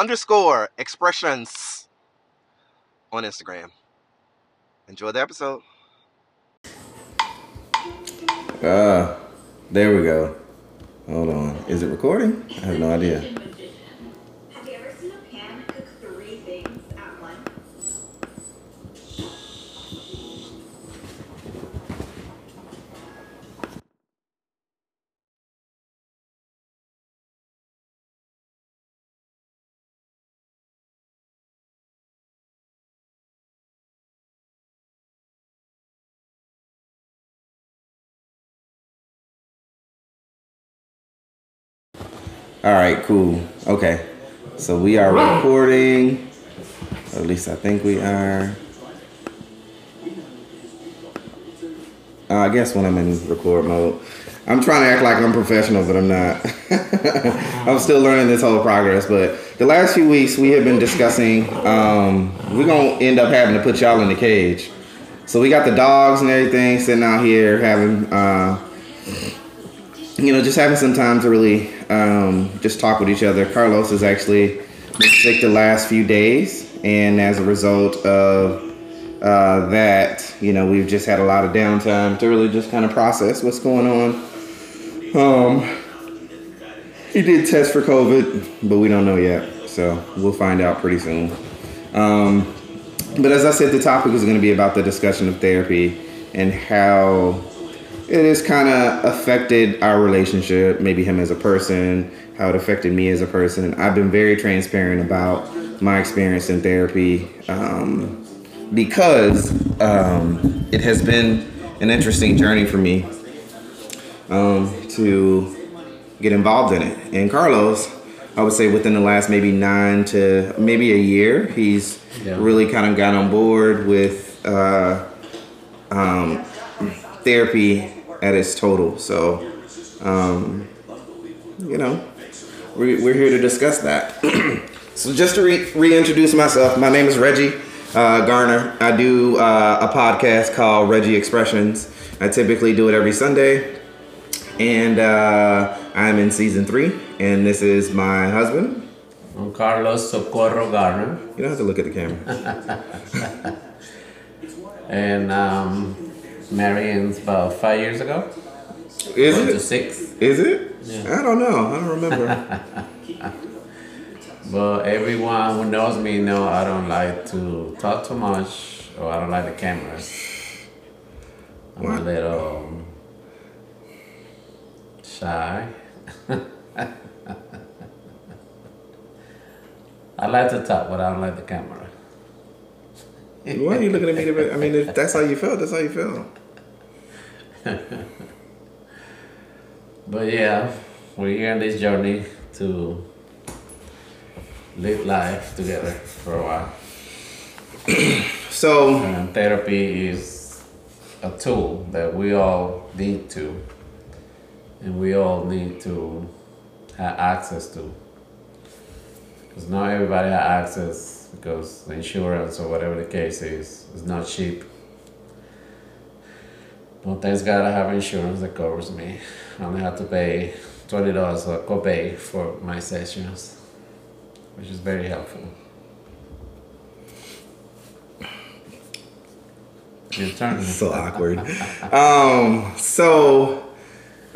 underscore expressions on Instagram. Enjoy the episode. Ah, there we go. Hold on. Is it recording? I have no idea. All right, cool. Okay. So we are recording. Or at least I think we are. Uh, I guess when I'm in record mode. I'm trying to act like I'm professional, but I'm not. I'm still learning this whole progress. But the last few weeks we have been discussing. Um, we're gonna end up having to put y'all in the cage. So we got the dogs and everything sitting out here having. Uh, you know, just having some time to really um, just talk with each other. Carlos has actually been sick the last few days, and as a result of uh, that, you know, we've just had a lot of downtime to really just kind of process what's going on. Um, he did test for COVID, but we don't know yet, so we'll find out pretty soon. Um, but as I said, the topic is going to be about the discussion of therapy and how it has kind of affected our relationship, maybe him as a person, how it affected me as a person. I've been very transparent about my experience in therapy um, because um, it has been an interesting journey for me um, to get involved in it. And Carlos, I would say within the last maybe nine to maybe a year, he's Yeah. really kind of got on board with uh, um, therapy at its total. So, um, you know, we, we're here to discuss that. so, just to re- reintroduce myself, my name is Reggie uh, Garner. I do uh, a podcast called Reggie Expressions. I typically do it every Sunday. And uh, I'm in season three, and this is my husband. I'm Carlos Socorro Garner, You don't have to look at the camera. and um, married about five years ago. Is Going to it? six. Is it? Yeah. I don't know. I don't remember. But everyone who knows me know I don't like to talk too much, or I don't like the cameras. I'm a little shy. I like to talk, but I don't like the camera. Why are you looking at me? I mean, if that's how you feel, that's how you felt. But yeah, we're here on this journey to live life together for a while. So, And therapy is a tool that we all need to, and we all need to have access to. Because not everybody has access because insurance or whatever the case is is not cheap. But thanks God I have insurance that covers me. I only have to pay twenty dollars a copay for my sessions, which is very helpful. Your turn. so awkward. Um, so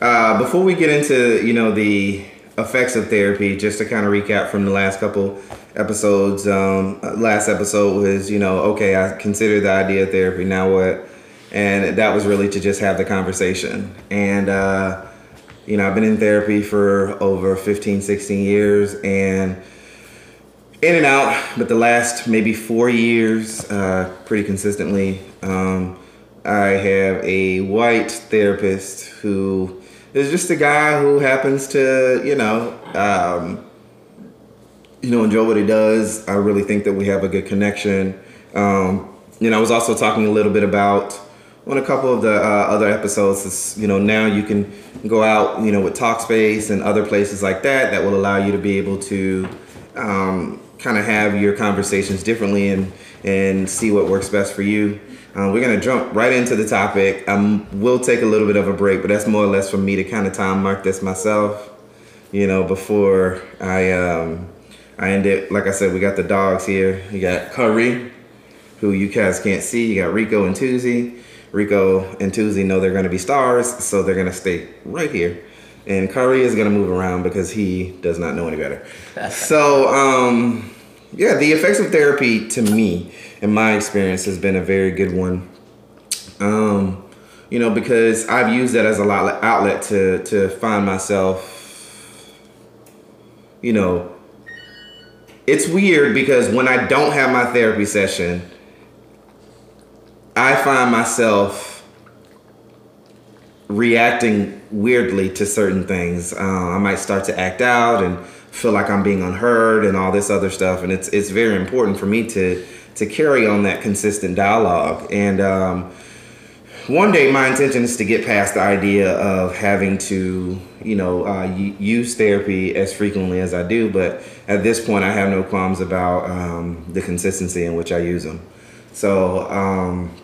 uh, before we get into you know the effects of therapy, just to kind of recap from the last couple episodes. Um, last episode was you know okay, I consider the idea of therapy. Now what? And that was really to just have the conversation. And uh, you know I've been in therapy for over 15, 16 years, and in and out, but the last maybe four years, uh, pretty consistently. Um, I have a white therapist who is just a guy who happens to, you know, um, you know, enjoy what he does. I really think that we have a good connection. Um, you know, I was also talking a little bit about on a couple of the uh, other episodes. Is, you know, now you can go out, you know, with Talkspace and other places like that that will allow you to be able to um, kind of have your conversations differently and and see what works best for you. Uh, we're gonna jump right into the topic. Um, we'll take a little bit of a break, but that's more or less for me to kind of time mark this myself. You know, before I um, I end it. Like I said, we got the dogs here. You got Curry, who you guys can't see. You got Rico and Tuesday. Rico and Tuesday know they're gonna be stars, so they're gonna stay right here. And Curry is gonna move around because he does not know any better. so um, yeah, the effects of therapy to me, in my experience, has been a very good one. Um, you know, because I've used that as a lot of outlet to to find myself. You know, it's weird because when I don't have my therapy session, I find myself reacting weirdly to certain things. Uh, I might start to act out and feel like I'm being unheard and all this other stuff. And it's it's very important for me to to carry on that consistent dialogue. And um, one day, my intention is to get past the idea of having to, you know, uh, use therapy as frequently as I do. But at this point, I have no qualms about um, the consistency in which I use them. So um,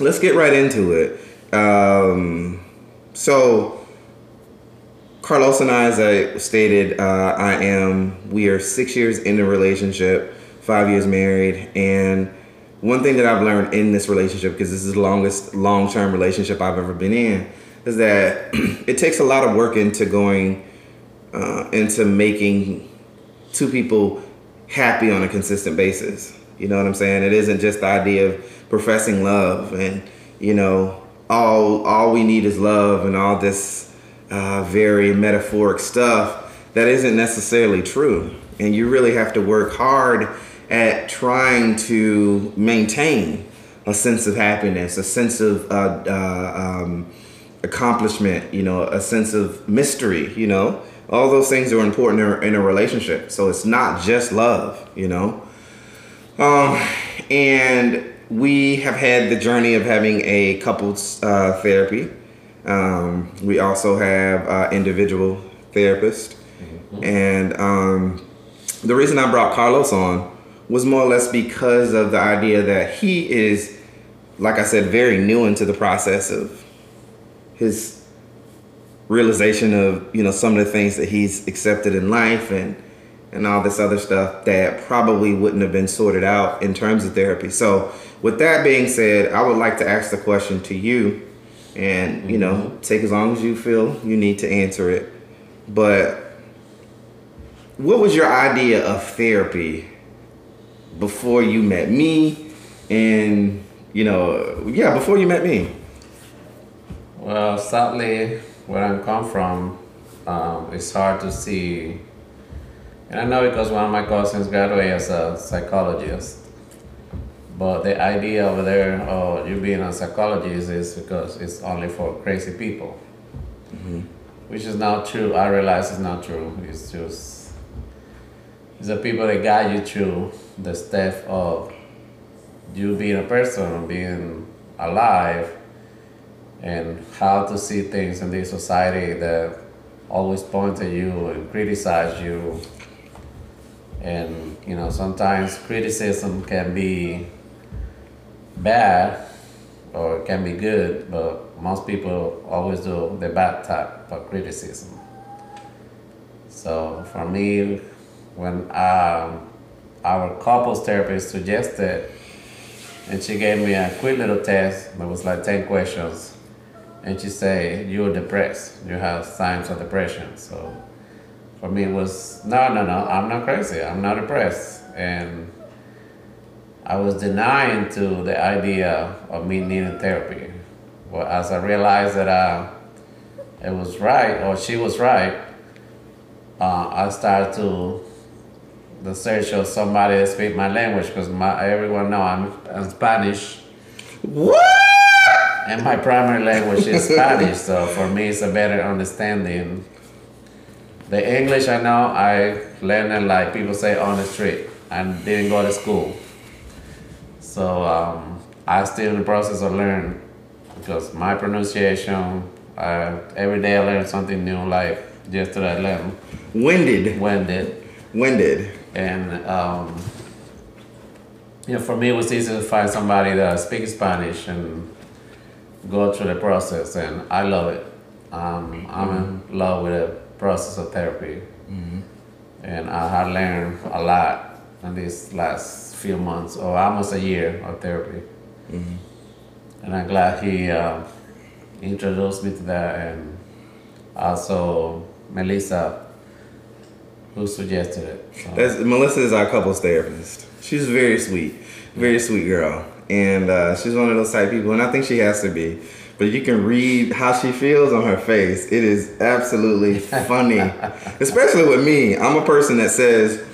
let's get right into it. Um, so Carlos and I, as I stated, uh, I am. We are six years in a relationship, five years married, and one thing that I've learned in this relationship, because this is the longest long-term relationship I've ever been in, is that it takes a lot of work into going uh, into making two people happy on a consistent basis. You know what I'm saying? It isn't just the idea of professing love and you know all all we need is love and all this uh, very metaphoric stuff that isn't necessarily true. And you really have to work hard at trying to maintain a sense of happiness, a sense of uh, uh, um, accomplishment, you know, a sense of mystery, you know. All those things are important in a, relationship. So it's not just love, you know. Um, and we have had the journey of having a couples uh, therapy um, we also have uh, individual therapists. Mm-hmm. And um, the reason I brought Carlos on was more or less because of the idea that he is, like I said, very new into the process of his realization of you know some of the things that he's accepted in life and and all this other stuff that probably wouldn't have been sorted out in terms of therapy. So, with that being said, I would like to ask the question to you and you know mm-hmm. take as long as you feel you need to answer it. But what was your idea of therapy before you met me and you know yeah before you met me? Well sadly where i come from um, it's hard to see. And i know because one of my cousins graduated as a psychologist but the idea over there of you being a psychologist is because it's only for crazy people, mm-hmm. which is not true. I realize it's not true. It's just it's the people that guide you through the step of you being a person, being alive, and how to see things in this society that always point at you and criticize you. And you know, sometimes criticism can be bad or it can be good, but most people always do the bad type of criticism. So for me, when um, our couples therapist suggested, and she gave me a quick little test that was like 10 questions, and she said, You're depressed, you have signs of depression. So for me, it was no, no, no, I'm not crazy, I'm not depressed. And I was denying to the idea of me needing therapy. But as I realized that uh, it was right, or she was right, uh, I started to the search of somebody that speak my language because my everyone know I'm, I'm Spanish What? and my primary language is Spanish. So for me, it's a better understanding. The English I know, I learned it like people say on the street. I didn't go to school, so um, I still in the process of learning because my pronunciation. Uh, every day I learn something new. Like yesterday, I learned Winded. when did Winded. and um, you know, for me, it was easy to find somebody that speaks Spanish and go through the process, and I love it. Um, I'm in love with the process of therapy, and I have learned a lot in these last few months, or almost a year of therapy. And I'm glad he uh, introduced me to that, and also Melissa, who suggested it. So. That's, Melissa is our couples therapist. She's very sweet, very sweet girl, and uh, she's one of those type people, and I think she has to be. But you can read how she feels on her face. It is absolutely funny, especially with me. I'm a person that says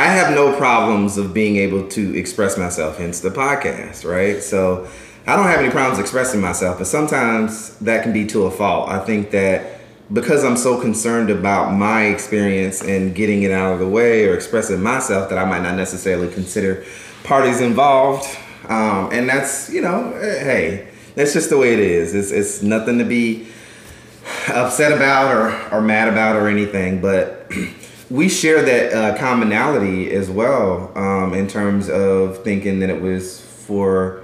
I have no problems of being able to express myself, hence the podcast, right? So I don't have any problems expressing myself, but sometimes that can be to a fault. I think that because I'm so concerned about my experience and getting it out of the way or expressing myself, that I might not necessarily consider parties involved. Um, and that's, you know, eh, hey, that's just the way it is. It's, it's nothing to be upset about or, or mad about or anything, but we share that uh, commonality as well um, in terms of thinking that it was for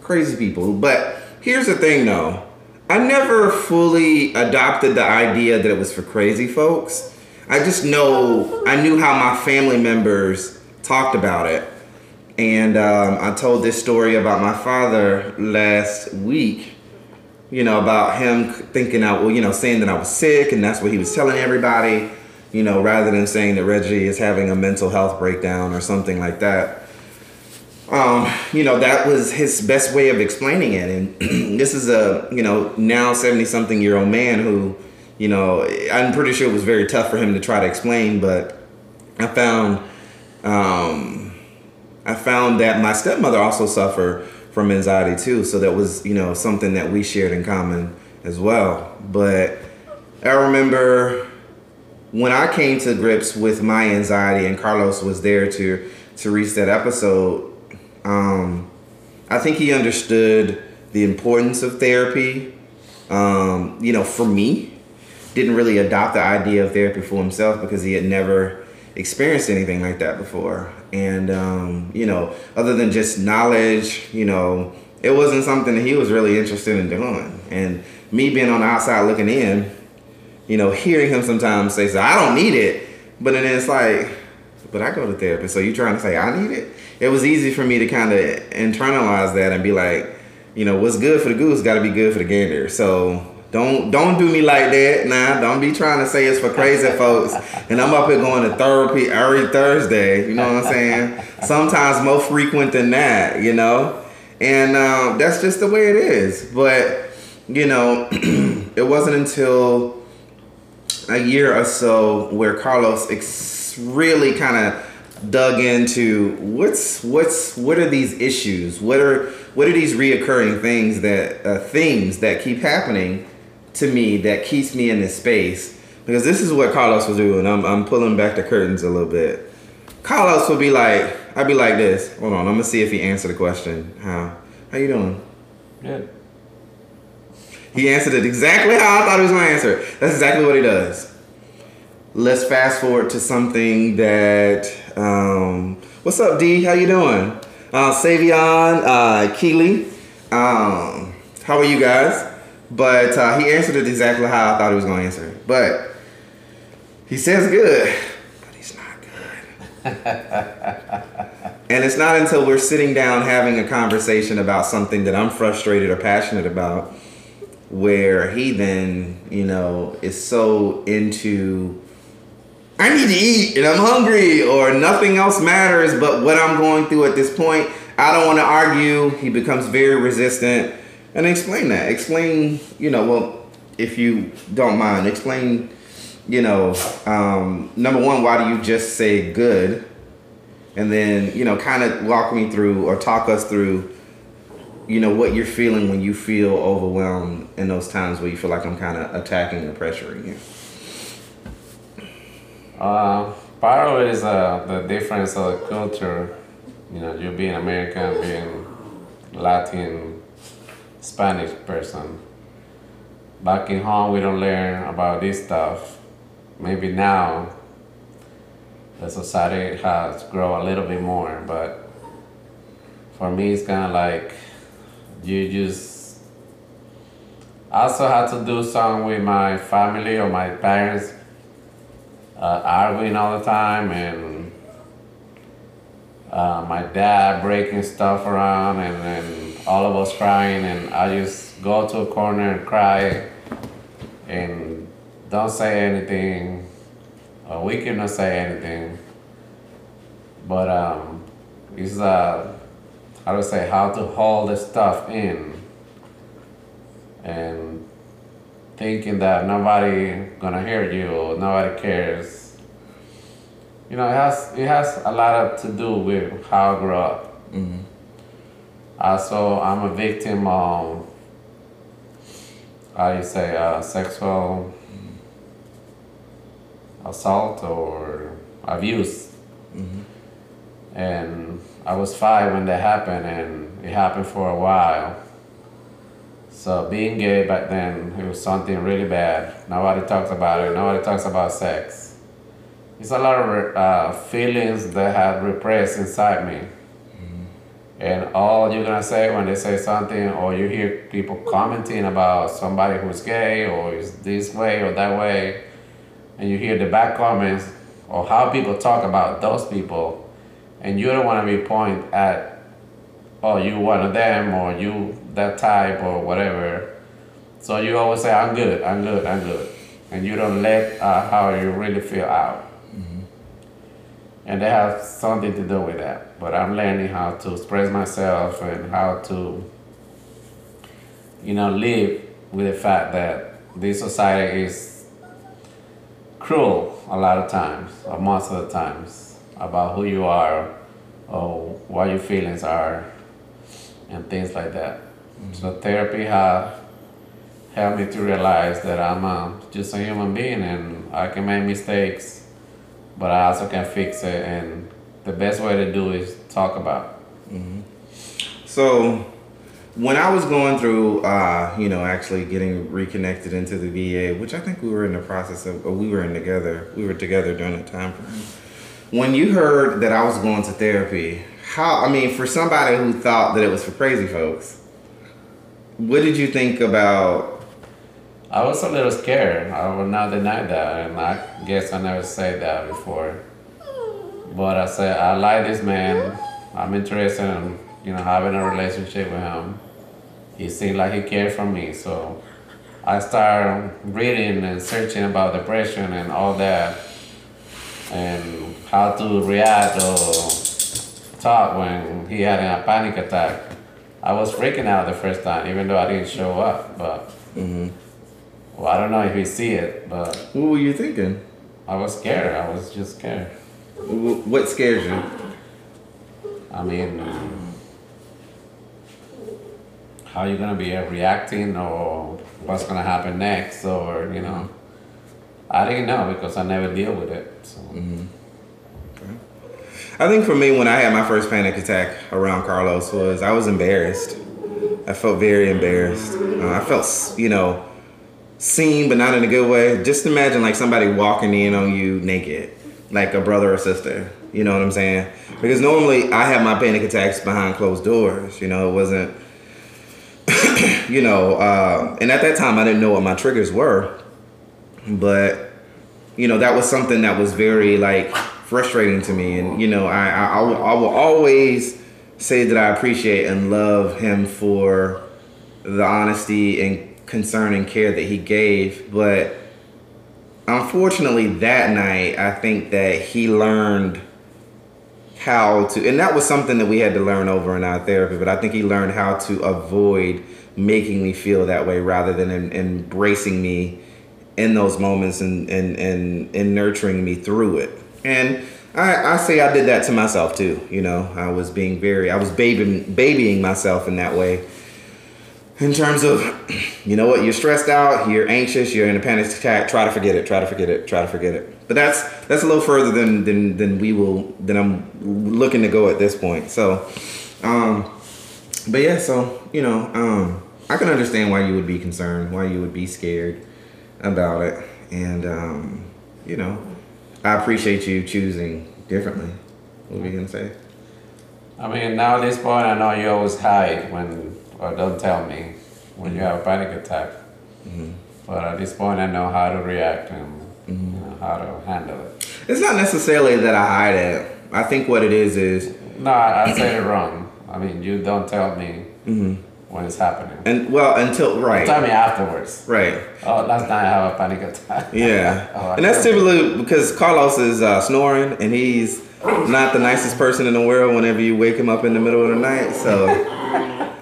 crazy people. But here's the thing though I never fully adopted the idea that it was for crazy folks. I just know, I knew how my family members talked about it. And um, I told this story about my father last week you know, about him thinking out, well, you know, saying that I was sick and that's what he was telling everybody, you know, rather than saying that Reggie is having a mental health breakdown or something like that. Um, you know, that was his best way of explaining it. And this is a, you know, now 70 something year old man who, you know, I'm pretty sure it was very tough for him to try to explain, but I found, um, I found that my stepmother also suffered from anxiety too. So that was, you know, something that we shared in common as well. But I remember when I came to grips with my anxiety and Carlos was there to to reach that episode, um, I think he understood the importance of therapy. Um, you know, for me, didn't really adopt the idea of therapy for himself because he had never experienced anything like that before. And um, you know, other than just knowledge, you know, it wasn't something that he was really interested in doing. And me being on the outside looking in, you know, hearing him sometimes say, "So I don't need it," but then it's like, "But I go to therapy." So you trying to say I need it? It was easy for me to kind of internalize that and be like, you know, what's good for the goose got to be good for the gander. So don't don't do me like that. Nah, don't be trying to say it's for crazy folks. And I'm up here going to therapy every Thursday. You know what I'm saying? Sometimes more frequent than that. You know, and um, that's just the way it is. But you know, it wasn't until a year or so where Carlos ex- really kind of dug into what's what's what are these issues? What are what are these reoccurring things that uh, themes that keep happening to me that keeps me in this space? Because this is what Carlos was doing. I'm I'm pulling back the curtains a little bit. Carlos would be like, I'd be like this. Hold on, I'm gonna see if he answered the question. How how you doing? Good. He answered it exactly how I thought he was gonna answer. That's exactly what he does. Let's fast forward to something that. Um, what's up, D? How you doing? Uh, Savion, uh, Keely, Um, how are you guys? But uh, he answered it exactly how I thought he was going to answer. But he says good, but he's not good. and it's not until we're sitting down having a conversation about something that I'm frustrated or passionate about where he then, you know, is so into I need to eat and I'm hungry or nothing else matters but what I'm going through at this point. I don't want to argue. He becomes very resistant. And explain that. Explain, you know, well, if you don't mind, explain, you know, um, number one, why do you just say good? And then, you know, kind of walk me through or talk us through, you know, what you're feeling when you feel overwhelmed in those times where you feel like I'm kind of attacking or pressuring you. Uh, part of it is uh, the difference of the culture. You know, you being American, being Latin, Spanish person. Back in home, we don't learn about this stuff. Maybe now, the society has grown a little bit more, but for me, it's kind of like you just. I also had to do something with my family or my parents uh, arguing all the time and uh, my dad breaking stuff around and then all of us crying and I just go to a corner and cry and don't say anything or we cannot say anything but um, it's uh, how to say how to hold the stuff in and thinking that nobody gonna hear you nobody cares. You know, it has it has a lot of to do with how I grew up. Mm-hmm. Also, I'm a victim of how you say uh, sexual assault or abuse. Mm-hmm. And I was five when that happened, and it happened for a while. So being gay back then, it was something really bad. Nobody talks about it. Nobody talks about sex. It's a lot of uh, feelings that have repressed inside me. And all you're gonna say when they say something, or you hear people commenting about somebody who's gay or is this way or that way, and you hear the bad comments or how people talk about those people, and you don't want to be pointed at, oh, you one of them or you that type or whatever. So you always say, I'm good, I'm good, I'm good, and you don't let uh, how you really feel out and they have something to do with that. But I'm learning how to express myself and how to, you know, live with the fact that this society is cruel a lot of times, or most of the times, about who you are or what your feelings are and things like that. So therapy has helped me to realize that I'm uh, just a human being and I can make mistakes but I also can fix it. And the best way to do is talk about. So, when I was going through, uh, you know, actually getting reconnected into the VA, which I think we were in the process of, or we were in together, we were together during that time frame. When you heard that I was going to therapy, how, I mean, for somebody who thought that it was for crazy folks, what did you think about? I was a little scared. I will not deny that, and I guess I never said that before. But I said I like this man. I'm interested in you know having a relationship with him. He seemed like he cared for me, so I started reading and searching about depression and all that, and how to react or talk when he had a panic attack. I was freaking out the first time, even though I didn't show up. But mm-hmm. well, I don't know if he see it, but What were you thinking? I was scared. I was just scared. What scares you? I mean, how you gonna be reacting, or what's gonna happen next, or you know, mm-hmm. I didn't know because I never deal with it. So mm-hmm. I think for me, when I had my first panic attack around Carlos, was I was embarrassed. I felt very embarrassed. Uh, I felt, you know, seen, but not in a good way. Just imagine like somebody walking in on you naked, like a brother or sister. You know what I'm saying? Because normally I have my panic attacks behind closed doors. You know, it wasn't you know, uh, and at that time I didn't know what my triggers were, but you know that was something that was very like frustrating to me, and you know I I, I, will, I will always say that I appreciate and love him for the honesty and concern and care that he gave, but unfortunately that night I think that he learned how to and that was something that we had to learn over in our therapy but i think he learned how to avoid making me feel that way rather than em- embracing me in those moments and and and, and nurturing me through it and I, I say I did that to myself too. You know, I was being very, I was babying, babying myself in that way. In terms of, you know what, you're stressed out, you're anxious, you're in a panic attack. Try to forget it. Try to forget it. Try to forget it. But that's that's a little further than than than we will than I'm looking to go at this point. So, um, but yeah, so you know, um, I can understand why you would be concerned, why you would be scared about it, and um, you know, I appreciate you choosing differently. What were you gonna say? I mean, now at this point, I know you always hide when, or don't tell me when you mm-hmm. have a panic attack. Mm-hmm. But at this point, I know how to react and mm-hmm. you know, how to handle it. It's not necessarily that I hide it. I think what it is is, No, I, I said it wrong. I mean, you don't tell me when it's happening. and well, until right. Tell me afterwards. right, Oh, last night I have a panic attack. yeah, Oh, and that's typically because Carlos is uh, snoring and he's not the nicest person in the world. Whenever you wake him up in the middle of the night, so.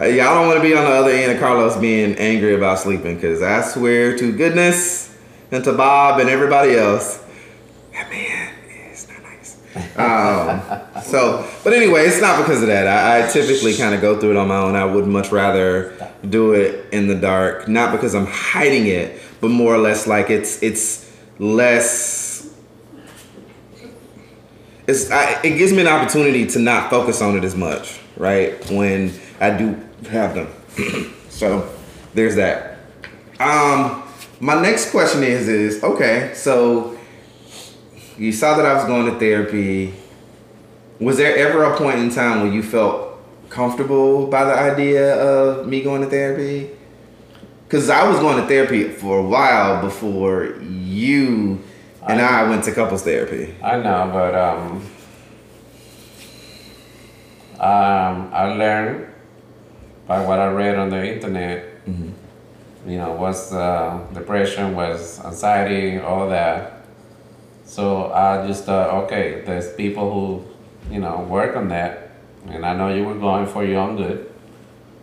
Uh, yeah, I don't want to be on the other end of Carlos being angry about sleeping because I swear to goodness and to Bob and everybody else, that man is not nice. Um, so, but anyway, it's not because of that. I, I typically kind of go through it on my own. I would much rather do it in the dark, not because I'm hiding it, but more or less like it's it's less. It's I, it gives me an opportunity to not focus on it as much, right? When I do have them. so there's that. Um, my next question is is okay. So you saw that I was going to therapy. Was there ever a point in time where you felt comfortable by the idea of me going to therapy? Because I was going to therapy for a while before you and I, went to couples therapy. I know, but um, um, I learned by what I read on the internet. You know, was uh, depression, was anxiety, all that. So I just thought, okay, there's people who, you know, work on that, and I know you were going for your own good.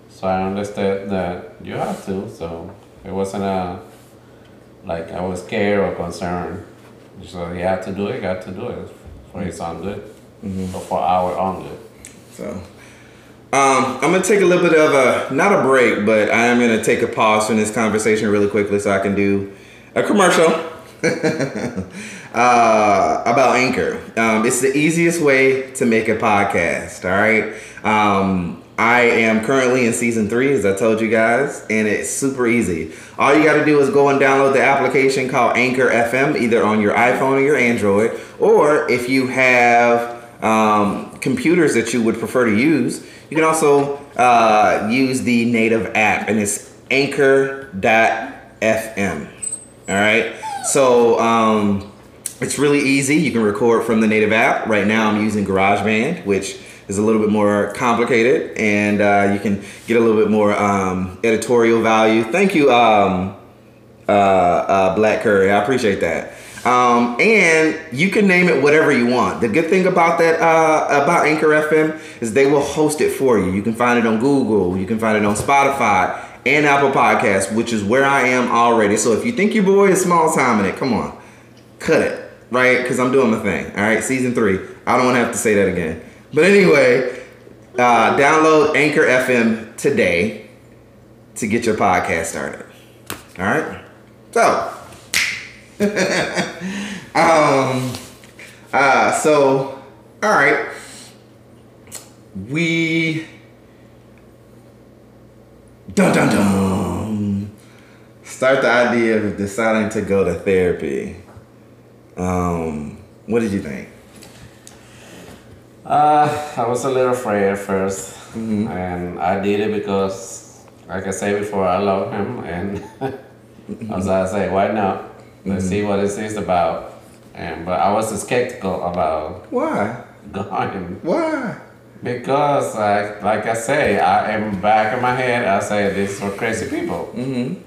So I understood that you have to. So it wasn't a like I was scared or concerned. So he had to do it, got to do it for his own good, or for our own good. So, um, I'm gonna take a little bit of a not a break, but I am gonna take a pause from this conversation really quickly so I can do a commercial uh, about Anchor. Um, it's the easiest way to make a podcast. All right. Um, I am currently in season three, as I told you guys, and it's super easy. All you got to do is go and download the application called Anchor FM, either on your iPhone or your Android, or if you have um, computers that you would prefer to use, you can also uh, use the native app, and it's Anchor.fm. All right, so um, it's really easy. You can record from the native app. Right now, I'm using GarageBand, which is a little bit more complicated, and uh, you can get a little bit more um, editorial value. Thank you, um, uh, uh, Black Curry. I appreciate that. Um, and you can name it whatever you want. The good thing about that uh, about Anchor FM is they will host it for you. You can find it on Google. You can find it on Spotify and Apple Podcasts, which is where I am already. So if you think your boy is small time in it, come on, cut it, right? Because I'm doing my thing. All right, season three. I don't want to have to say that again. But anyway, uh, download Anchor FM today to get your podcast started. All right. So, um, uh, so, all right. We dun dun dun start the idea of deciding to go to therapy. Um, what did you think? Uh, I was a little afraid at 1st and I did it because like I said before, I love him, and as I say, why not? Let's see what this is about. And but I was skeptical about Why? going Why? because, like, like I say, I am back in my head. I say this is for crazy people. Mm-hmm.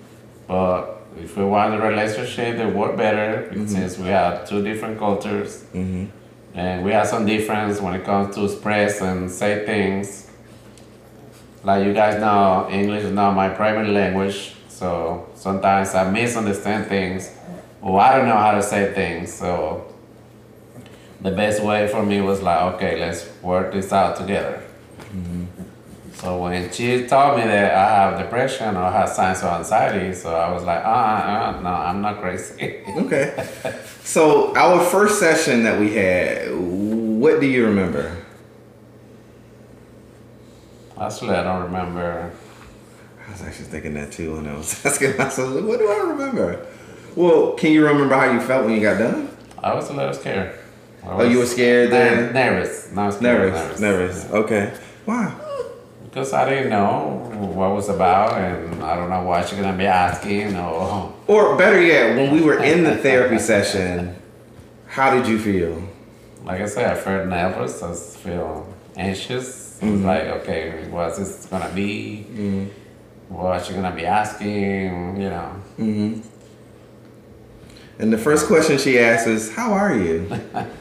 But if we want a relationship that work better, since we have two different cultures, Mm-hmm. and we have some difference when it comes to express and say things. Like you guys know, English is not my primary language, so sometimes I misunderstand things, or I don't know how to say things. So the best way for me was like, okay, let's work this out together. So when she told me that I have depression or have signs of anxiety, so I was like, uh, uh, no, I'm not crazy. Okay. So our first session that we had, what do you remember? Actually, I don't remember. I was actually thinking that too when I was asking myself, what do I remember? Well, can you remember how you felt when you got done? I was a little scared. Oh, you were scared then? nervous. Not scared, Nervous, nervous. yeah. Okay. Wow. Because I didn't know what it was about, and I don't know what she's gonna be asking, or Or better yet, when we were in the therapy session, how did you feel? like I said, I felt nervous. I feel anxious. Mm-hmm. was like, okay, what's this gonna be? What she gonna be asking? You know. Mm-hmm. And the first question she asked is, "How are you?"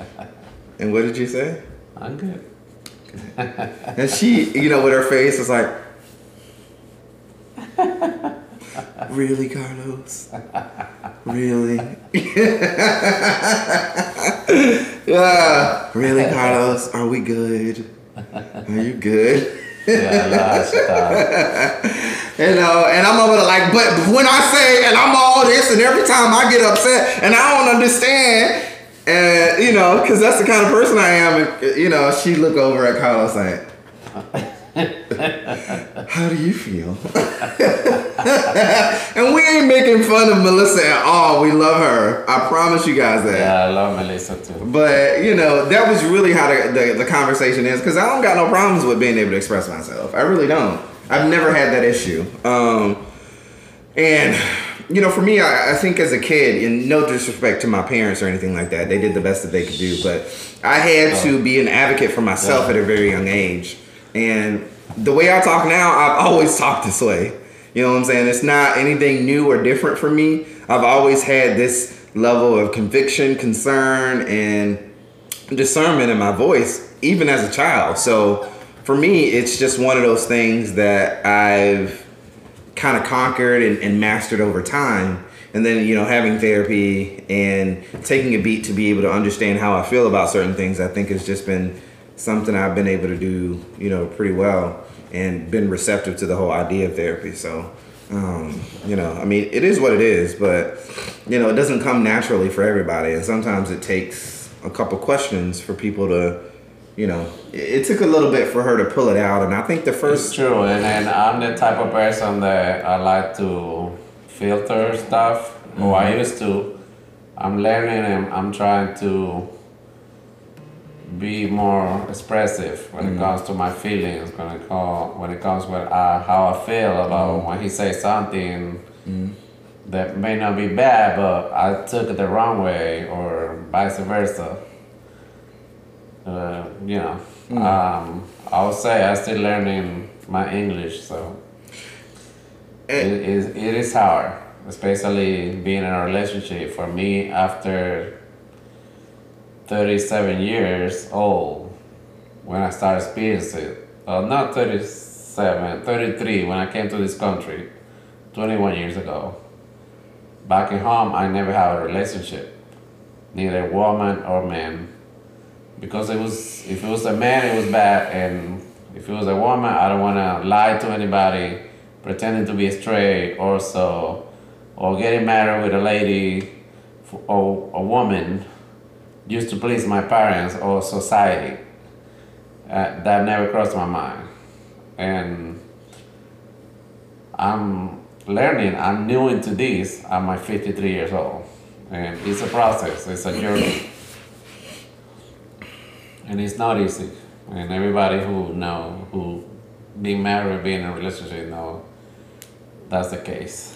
and what did you say? I'm good. And she, you know, with her face was like, "Really, Carlos? Really? yeah, really, Carlos? Are we good? Are you good?" Yeah, I love she thought. You know, and I'm over like, but when I say, and I'm all this, and every time I get upset, and I don't understand, and you know, because that's the kind of person I am, and you know, she look over at Carlos like, how do you feel? and we ain't making fun of Melissa at all. We love her. I promise you guys that. Yeah, I love Melissa too. But you know, that was really how the, the, the conversation is because I don't got no problems with being able to express myself. I really don't. I've never had that issue. Um, and you know, for me, I, I think as a kid, and no disrespect to my parents or anything like that, they did the best that they could do. But I had oh. to be an advocate for myself Yeah. at a very young age. And the way I talk now, I've always talked this way. You know what I'm saying? It's not anything new or different for me. I've always had this level of conviction, concern, and discernment in my voice, even as a child. So for me, it's just one of those things that I've kind of conquered and, and mastered over time. And then, you know, having therapy and taking a beat to be able to understand how I feel about certain things, I think has just been something I've been able to do, you know, pretty well and been receptive to the whole idea of therapy. So, um, you know, I mean, it is what it is, but, you know, it doesn't come naturally for everybody. And sometimes it takes a couple questions for people to, you know, it, took a little bit for her to pull it out. And I think the It's first, true, and, and I'm the type of person that I like to filter stuff, or I mm-hmm. used to. I'm learning and I'm trying to be more expressive when it mm-hmm. comes to my feelings, when it, call, when it comes with uh, how I feel about mm-hmm. when he says something that may not be bad, but I took it the wrong way, or vice versa. Uh, you know, um, I would say I'm still learning my English, so it and, is it is hard, especially being in a relationship. For me, after 37 years old, when I started experiencing it, well, not 37, 33, when I came to this country 21 years ago. Back in home, I never had a relationship, neither woman or man because it was if it was a man it was bad. And if it was a woman i don't want to lie to anybody pretending to be straight or so or getting married with a lady or a woman just to please my parents or society. Uh, that never crossed my mind. And i'm learning i'm new into this. I'm my 53 years old. And it's a process. It's a journey and it's not easy. And everybody who know who being married, being in a relationship, know that's the case.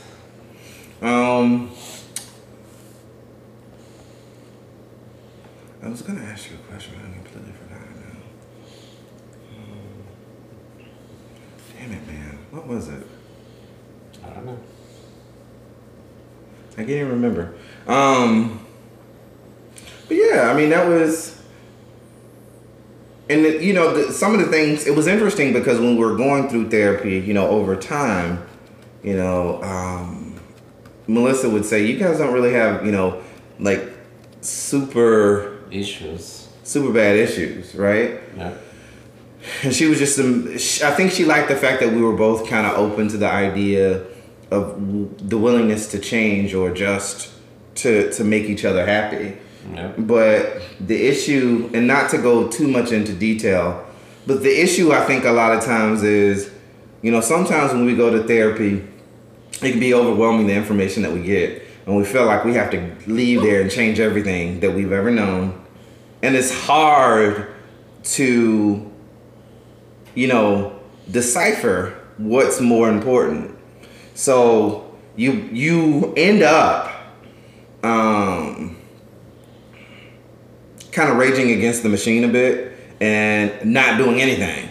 Um, I was gonna ask you a question. I completely forgot it now. Um, damn it, man. What was it? I don't know. I can't even remember. Um, but yeah, I mean that was, and it, you know, the, some of the things. It was interesting because when we were going through therapy, you know, over time, you know, um, Melissa would say, "You guys don't really have, you know, like super." Issues. super bad issues, right? Yeah. And she was just, sh- I think she liked the fact that we were both kind of open to the idea of the willingness to change or just to to make each other happy. But the issue, and not to go too much into detail, but the issue I think a lot of times is, you know, sometimes when we go to therapy, it can be overwhelming the information that we get, and we feel like we have to leave there and change everything that we've ever known, and it's hard to, you know, decipher what's more important. So you you end up um, kind of raging against the machine a bit and not doing anything.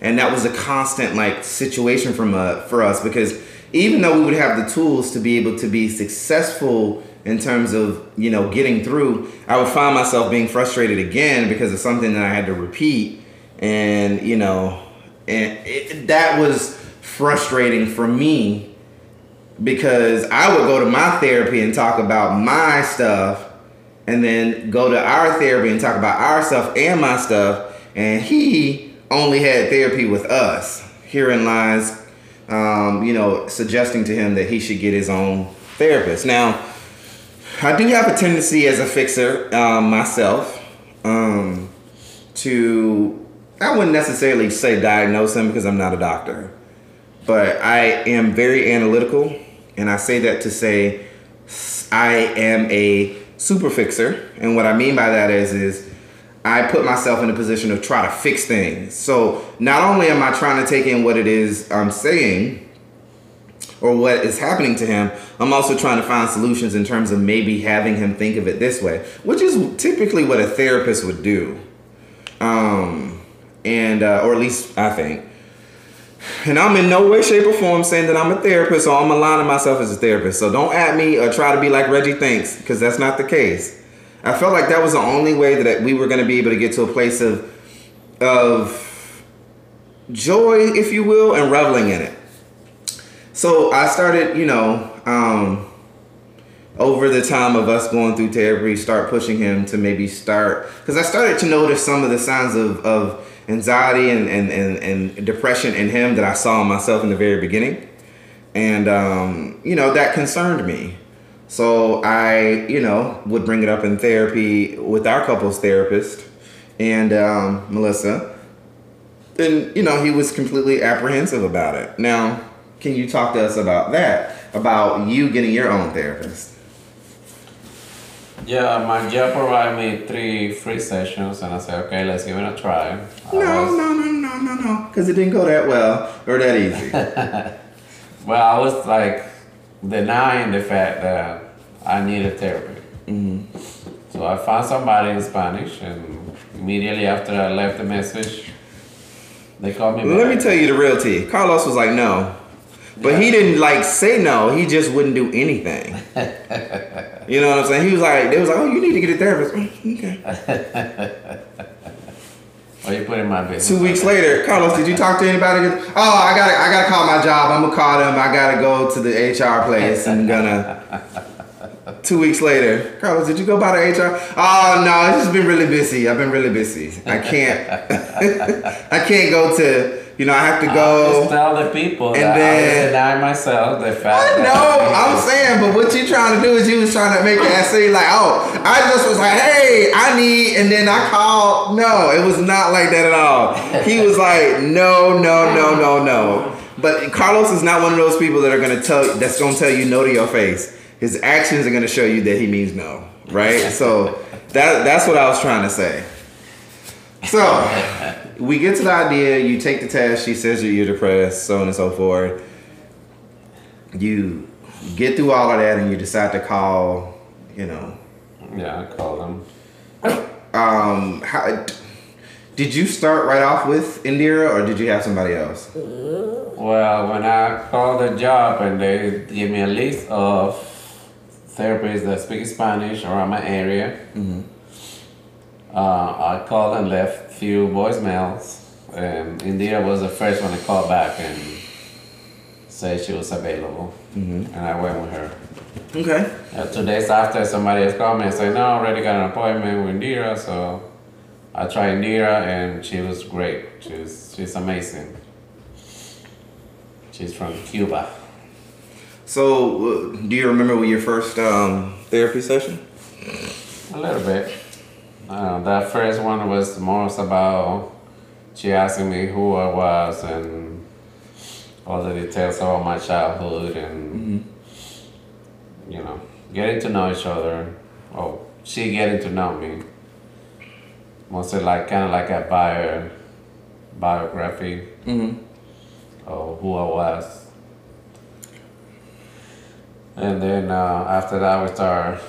And that was a constant like situation from uh, for us because even though we would have the tools to be able to be successful in terms of you know getting through, I would find myself being frustrated again because of something that I had to repeat, and you know, and it, that was frustrating for me because I would go to my therapy and talk about my stuff, and then go to our therapy and talk about our stuff and my stuff, and he only had therapy with us. Herein lies, um, you know, suggesting to him that he should get his own therapist. Now, I do have a tendency as a fixer um, myself um, to, I wouldn't necessarily say diagnose him because I'm not a doctor, but I am very analytical, and I say that to say I am a super fixer, and what I mean by that is is I put myself in a position to try to fix things. So not only am I trying to take in what it is I'm saying or what is happening to him, I'm also trying to find solutions in terms of maybe having him think of it this way, which is typically what a therapist would do. Um, and uh, or at least I think. And I'm in no way, shape, or form saying that I'm a therapist or I'm aligning myself as a therapist. So don't at me or try to be like Reggie thinks, because that's not the case. I felt like that was the only way that we were going to be able to get to a place of of joy, if you will, and reveling in it. So I started, you know, um, over the time of us going through therapy, start pushing him to maybe start because I started to notice some of the signs of, of anxiety and, and, and, and depression in him that I saw in myself in the very beginning. And, um, you know, that concerned me. So I, you know, would bring it up in therapy with our couples therapist and um, Melissa. And, you know, he was completely apprehensive about it. Now, can you talk to us about that? About you getting your own therapist? Yeah, my job provided me three free sessions, and I said, okay, let's give it a try. I No, was- no, no, no, no, no. Because it didn't go that well or that easy. Well, I was like denying the fact that I needed therapy. Mm-hmm. So I found somebody in Spanish, and immediately after I left the message, they called me. Let me tell you the real tea. Carlos was like, no. But he didn't like say no. He just wouldn't do anything. you know what I'm saying? He was like, they was like, oh, you need to get a therapist. Mm, Okay. Oh, you put in my business. Two weeks later, Carlos, did you talk to anybody? Oh, I gotta, I gotta call my job. I'm gonna call them. I gotta go to the HR place. I'm gonna. Two weeks later, Carlos, did you go by the HR? Oh no, it's just been really busy. I've been really busy. I can't. I can't go to. You know, I have to I go. just tell the people And that I then- was denying myself the fact I know, I'm saying, but what you trying to do is you was trying to make it seem like, oh, I just was like, hey, I need, and then I called. No, it was not like that at all. He was like, no, no, no, no, no. But Carlos is not one of those people that are gonna tell that's gonna tell you no to your face. His actions are gonna show you that he means no, right? So that that's what I was trying to say. So we get to the idea. You take the test. She says that you're depressed, so on and so forth. you get through all of that and you decide to call, you know, Yeah, I called them. um, how did you start right off with Indira or did you have somebody else? Well, when I called the job and they give me a list of therapists that speak Spanish around my area, uh, I called and left few voicemails. And Indira was the first one to call back and say she was available, and I went with her. Okay. Uh, two days after, somebody else called me and said, "No, I already got an appointment with Indira." So I tried Indira, and she was great. She's she's amazing. She's from Cuba. So, do you remember your first um, therapy session? A little bit. Uh, that first one was most about she asking me who I was and all the details about my childhood and you know getting to know each other. Oh, she getting to know me. Mostly like kind of like a bio biography Mm-hmm. of who I was. And then uh, after that, we start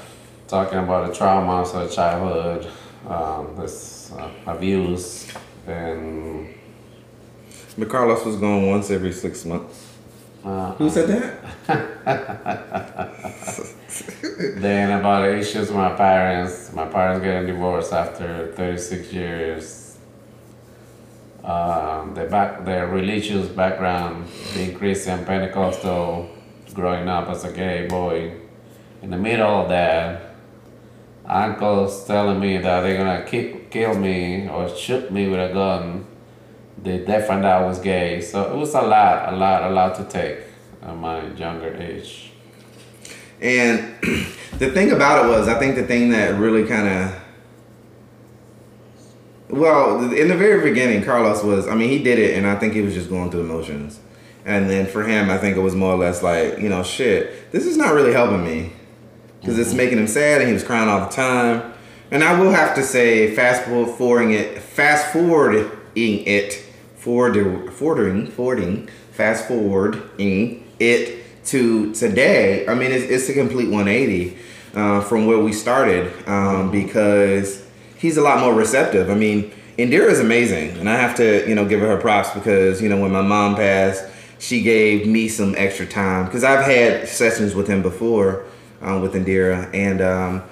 talking about the traumas of childhood, um, this uh, abuse, and But Carlos was going once every six months. uh, Who said that? then about the issues with my parents. My parents getting divorced after 36 years. Um, the back, their religious background, being Christian, Pentecostal, growing up as a gay boy. In the middle of that, uncles telling me that they're gonna ki- kill me or shoot me with a gun. They they found out I was gay, so it was a lot, a lot, a lot to take at my younger age. And the thing about it was, I think the thing that really kind of, well, in the very beginning, Carlos was, I mean, he did it, and I think he was just going through emotions. And then for him, I think it was more or less like, you know, shit, this is not really helping me because it's making him sad, and he was crying all the time. And I will have to say, fast forwarding it, fast forwarding it, forward, forwarding, forwarding, fast forwarding it to today. I mean, it's, it's a complete 180 uh, from where we started um, because he's a lot more receptive. I mean, Indira is amazing, and I have to, you know, give her her props because you know when my mom passed, she gave me some extra time because I've had sessions with him before um, with Indira, and um,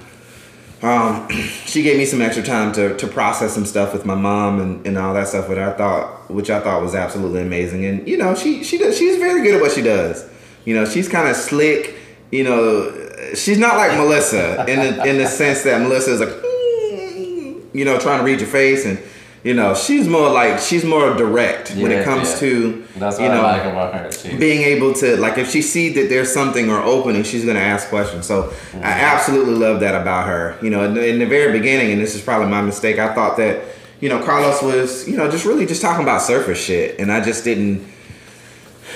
um, she gave me some extra time to, to process some stuff with my mom and, and all that stuff, which I thought which I thought was absolutely amazing. And you know, she she does she's very good at what she does. You know, she's kind of slick. You know, she's not like Melissa in the, in the sense that Melissa is like, you know, trying to read your face and. You know, she's more like she's more direct when it comes yeah. to That's you know like about her. She, being able to like if she sees that there's something or opening she's to ask questions so i mm-hmm. absolutely love that about her you know in the, in the very beginning and this is probably my mistake i thought that you know carlos was you know just really just talking about surface shit and i just didn't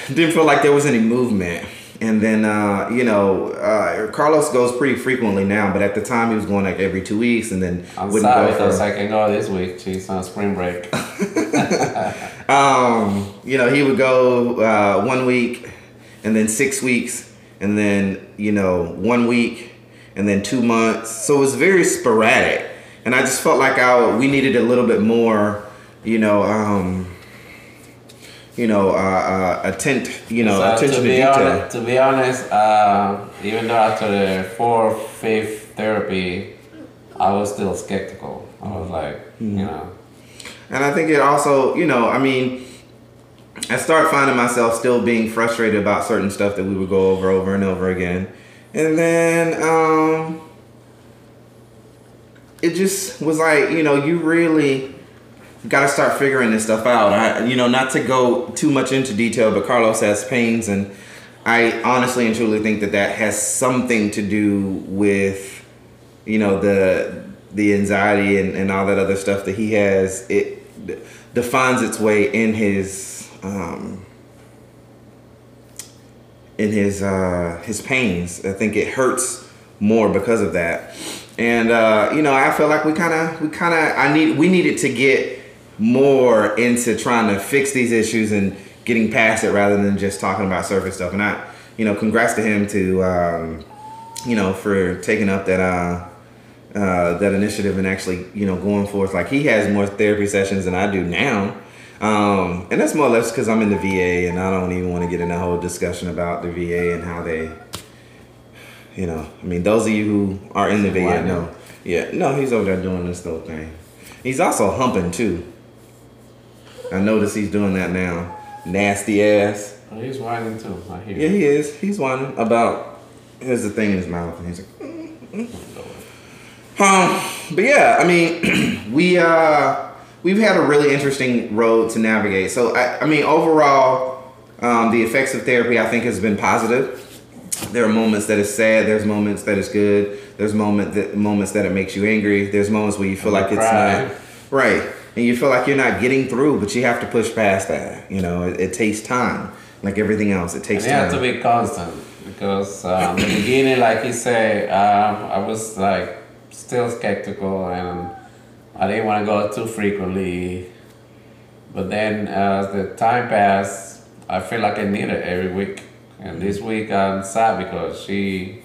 didn't feel like there was any movement and then uh, you know uh, carlos goes pretty frequently now but at the time he was going like every two weeks and then I'm wouldn't sorry go for I can go this week. She's on spring break. um, you know, he would go uh, one week, and then six weeks, and then you know one week, and then two months. So it was very sporadic, and I just felt like I we needed a little bit more, you know, um, you know, uh, uh, attent, you know, So, attention to to, be detail. honest, to be honest, uh, even though after the fourth, fifth therapy, I was still skeptical. I was like, Mm-hmm. you know, And I think it also, you know, I mean, I start finding myself still being frustrated about certain stuff that we would go over over and over again. And then um it just was like, you know, you really got to start figuring this stuff out. I you know, not to go too much into detail, but Carlos has pains and I honestly and truly think that that has something to do with you know the the anxiety and, and all that other stuff that he has. It defines its way in his um in his uh his pains. I think it hurts more because of that. And uh you know i feel like we kind of we kind of i need we needed to get more into trying to fix these issues and getting past it rather than just talking about surface stuff and i you know, congrats to him to, um, you know, for taking up that uh, uh, that initiative and actually, you know, going forth. Like he has more therapy sessions than I do now. Um, and that's more or less because I'm in the VA and I don't even want to get in a whole discussion about the VA and how they, you know, I mean, those of you who are in the VA know. Yeah, no, he's over there doing this little thing. He's also humping too. I notice he's doing that now. Nasty ass. Oh, he's whining too. I hear. Yeah, he is. He's whining about. Here's the thing in his mouth, and he's like. "Mm, mm." Um, but yeah, I mean, we uh, we've had a really interesting road to navigate. So I, I mean, overall, um, the effects of therapy I think has been positive. There are moments that is sad. There's moments that is good. There's moment that moments that it makes you angry. There's moments where you feel like it's cry. not right, and you feel like you're not getting through, but you have to push past that. You know, it, it takes time, like everything else. It And takes you have to be constant because um, in the beginning, like you said, um, I was like still skeptical and I didn't want to go too frequently. But then as the time passed, I feel like I need it every week. And this week I'm sad because she,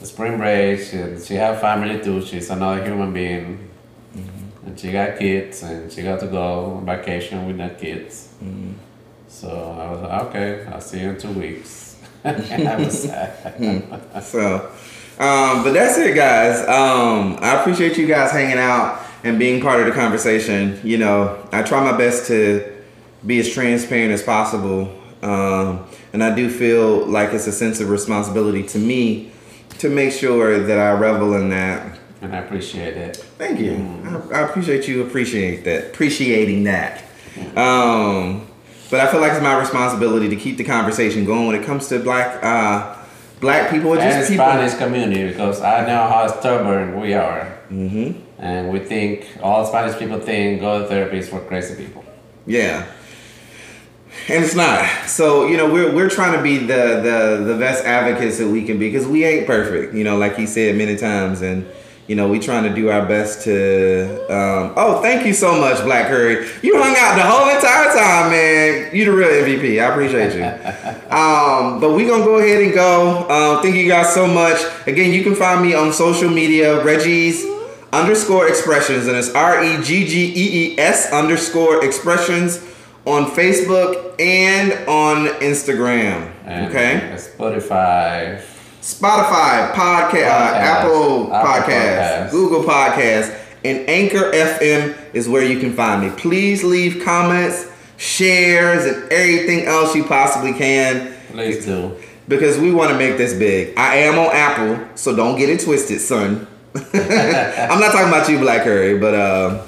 the spring break, she, she have family too. She's another human being. She got kids and she got to go on vacation with her kids. So I was like, okay, I'll see you in two weeks. I was sad. So, um, but that's it, guys. Um, I appreciate you guys hanging out and being part of the conversation. You know, I try my best to be as transparent as possible, um, and I do feel like it's a sense of responsibility to me to make sure that I revel in that. And I appreciate that. Thank you. I, I appreciate you appreciate that, appreciating that. Um, but I feel like it's my responsibility to keep the conversation going when it comes to black uh, black people or And just people. Spanish community because I know how stubborn we are. Mm-hmm. And we think, all Spanish people think go to therapy is for crazy people. Yeah. And it's not. So, you know, we're we're trying to be the the the best advocates that we can be because we ain't perfect, you know, like he said many times and you know, we trying to do our best to um oh, thank you so much, Black Curry. You hung out the whole entire time, man. You the real MVP. I appreciate you. um, but we gonna go ahead and go. Um, thank you guys so much. Again, you can find me on social media, Reggie's underscore expressions, and it's R E G G E E S underscore expressions on Facebook and on Instagram. And okay. Spotify. Spotify, podcast, uh, Podcast, Apple, Apple Podcasts, Podcasts. Google podcast, and Anchor FM is where you can find me. Please leave comments, shares, and everything else you possibly can Please do. because we want to make this big. I am on Apple, so don't get it twisted, son. I'm not talking about you, Black Curry, but uh,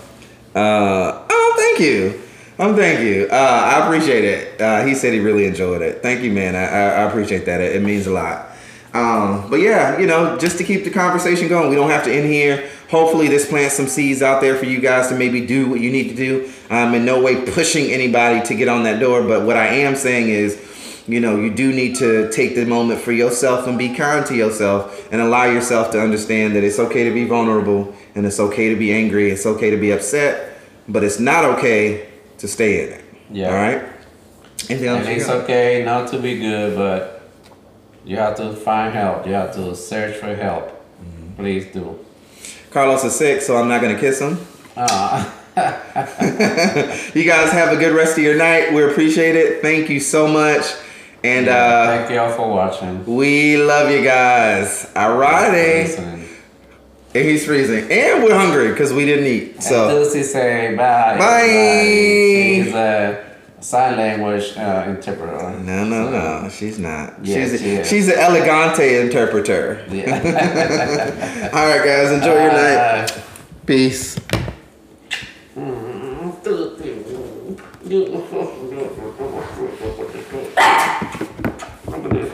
uh, oh, thank you. Um, thank you. Uh, I appreciate it. Uh, he said he really enjoyed it. Thank you, man. I, I, I appreciate that. It, it means a lot. Um, but yeah, you know, just to keep the conversation going, we don't have to end here. Hopefully, this plants some seeds out there for you guys to maybe do what you need to do. I'm in no way pushing anybody to get on that door, but what I am saying is, you know, you do need to take the moment for yourself and be kind to yourself and allow yourself to understand that it's okay to be vulnerable and it's okay to be angry. It's okay to be upset, but it's not okay to stay in it. Yeah. All right. Anything else? And you okay not to be good, but you have to find help. You have to search for help. Mm-hmm. Please do. Carlos is sick, so I'm not gonna kiss him. Ah. You guys have a good rest of your night. We appreciate it. Thank you so much. And uh, Thank you all for watching. we love you guys. Alrighty. And he's freezing. And we're hungry because we didn't eat. So. So Lucy say bye. Bye. everybody. She's sign language uh, interpreter. no no no, she's not. Yeah, she's she a, is. she's an elegante interpreter. Yeah. Alright guys, enjoy your night. Uh, Peace. you-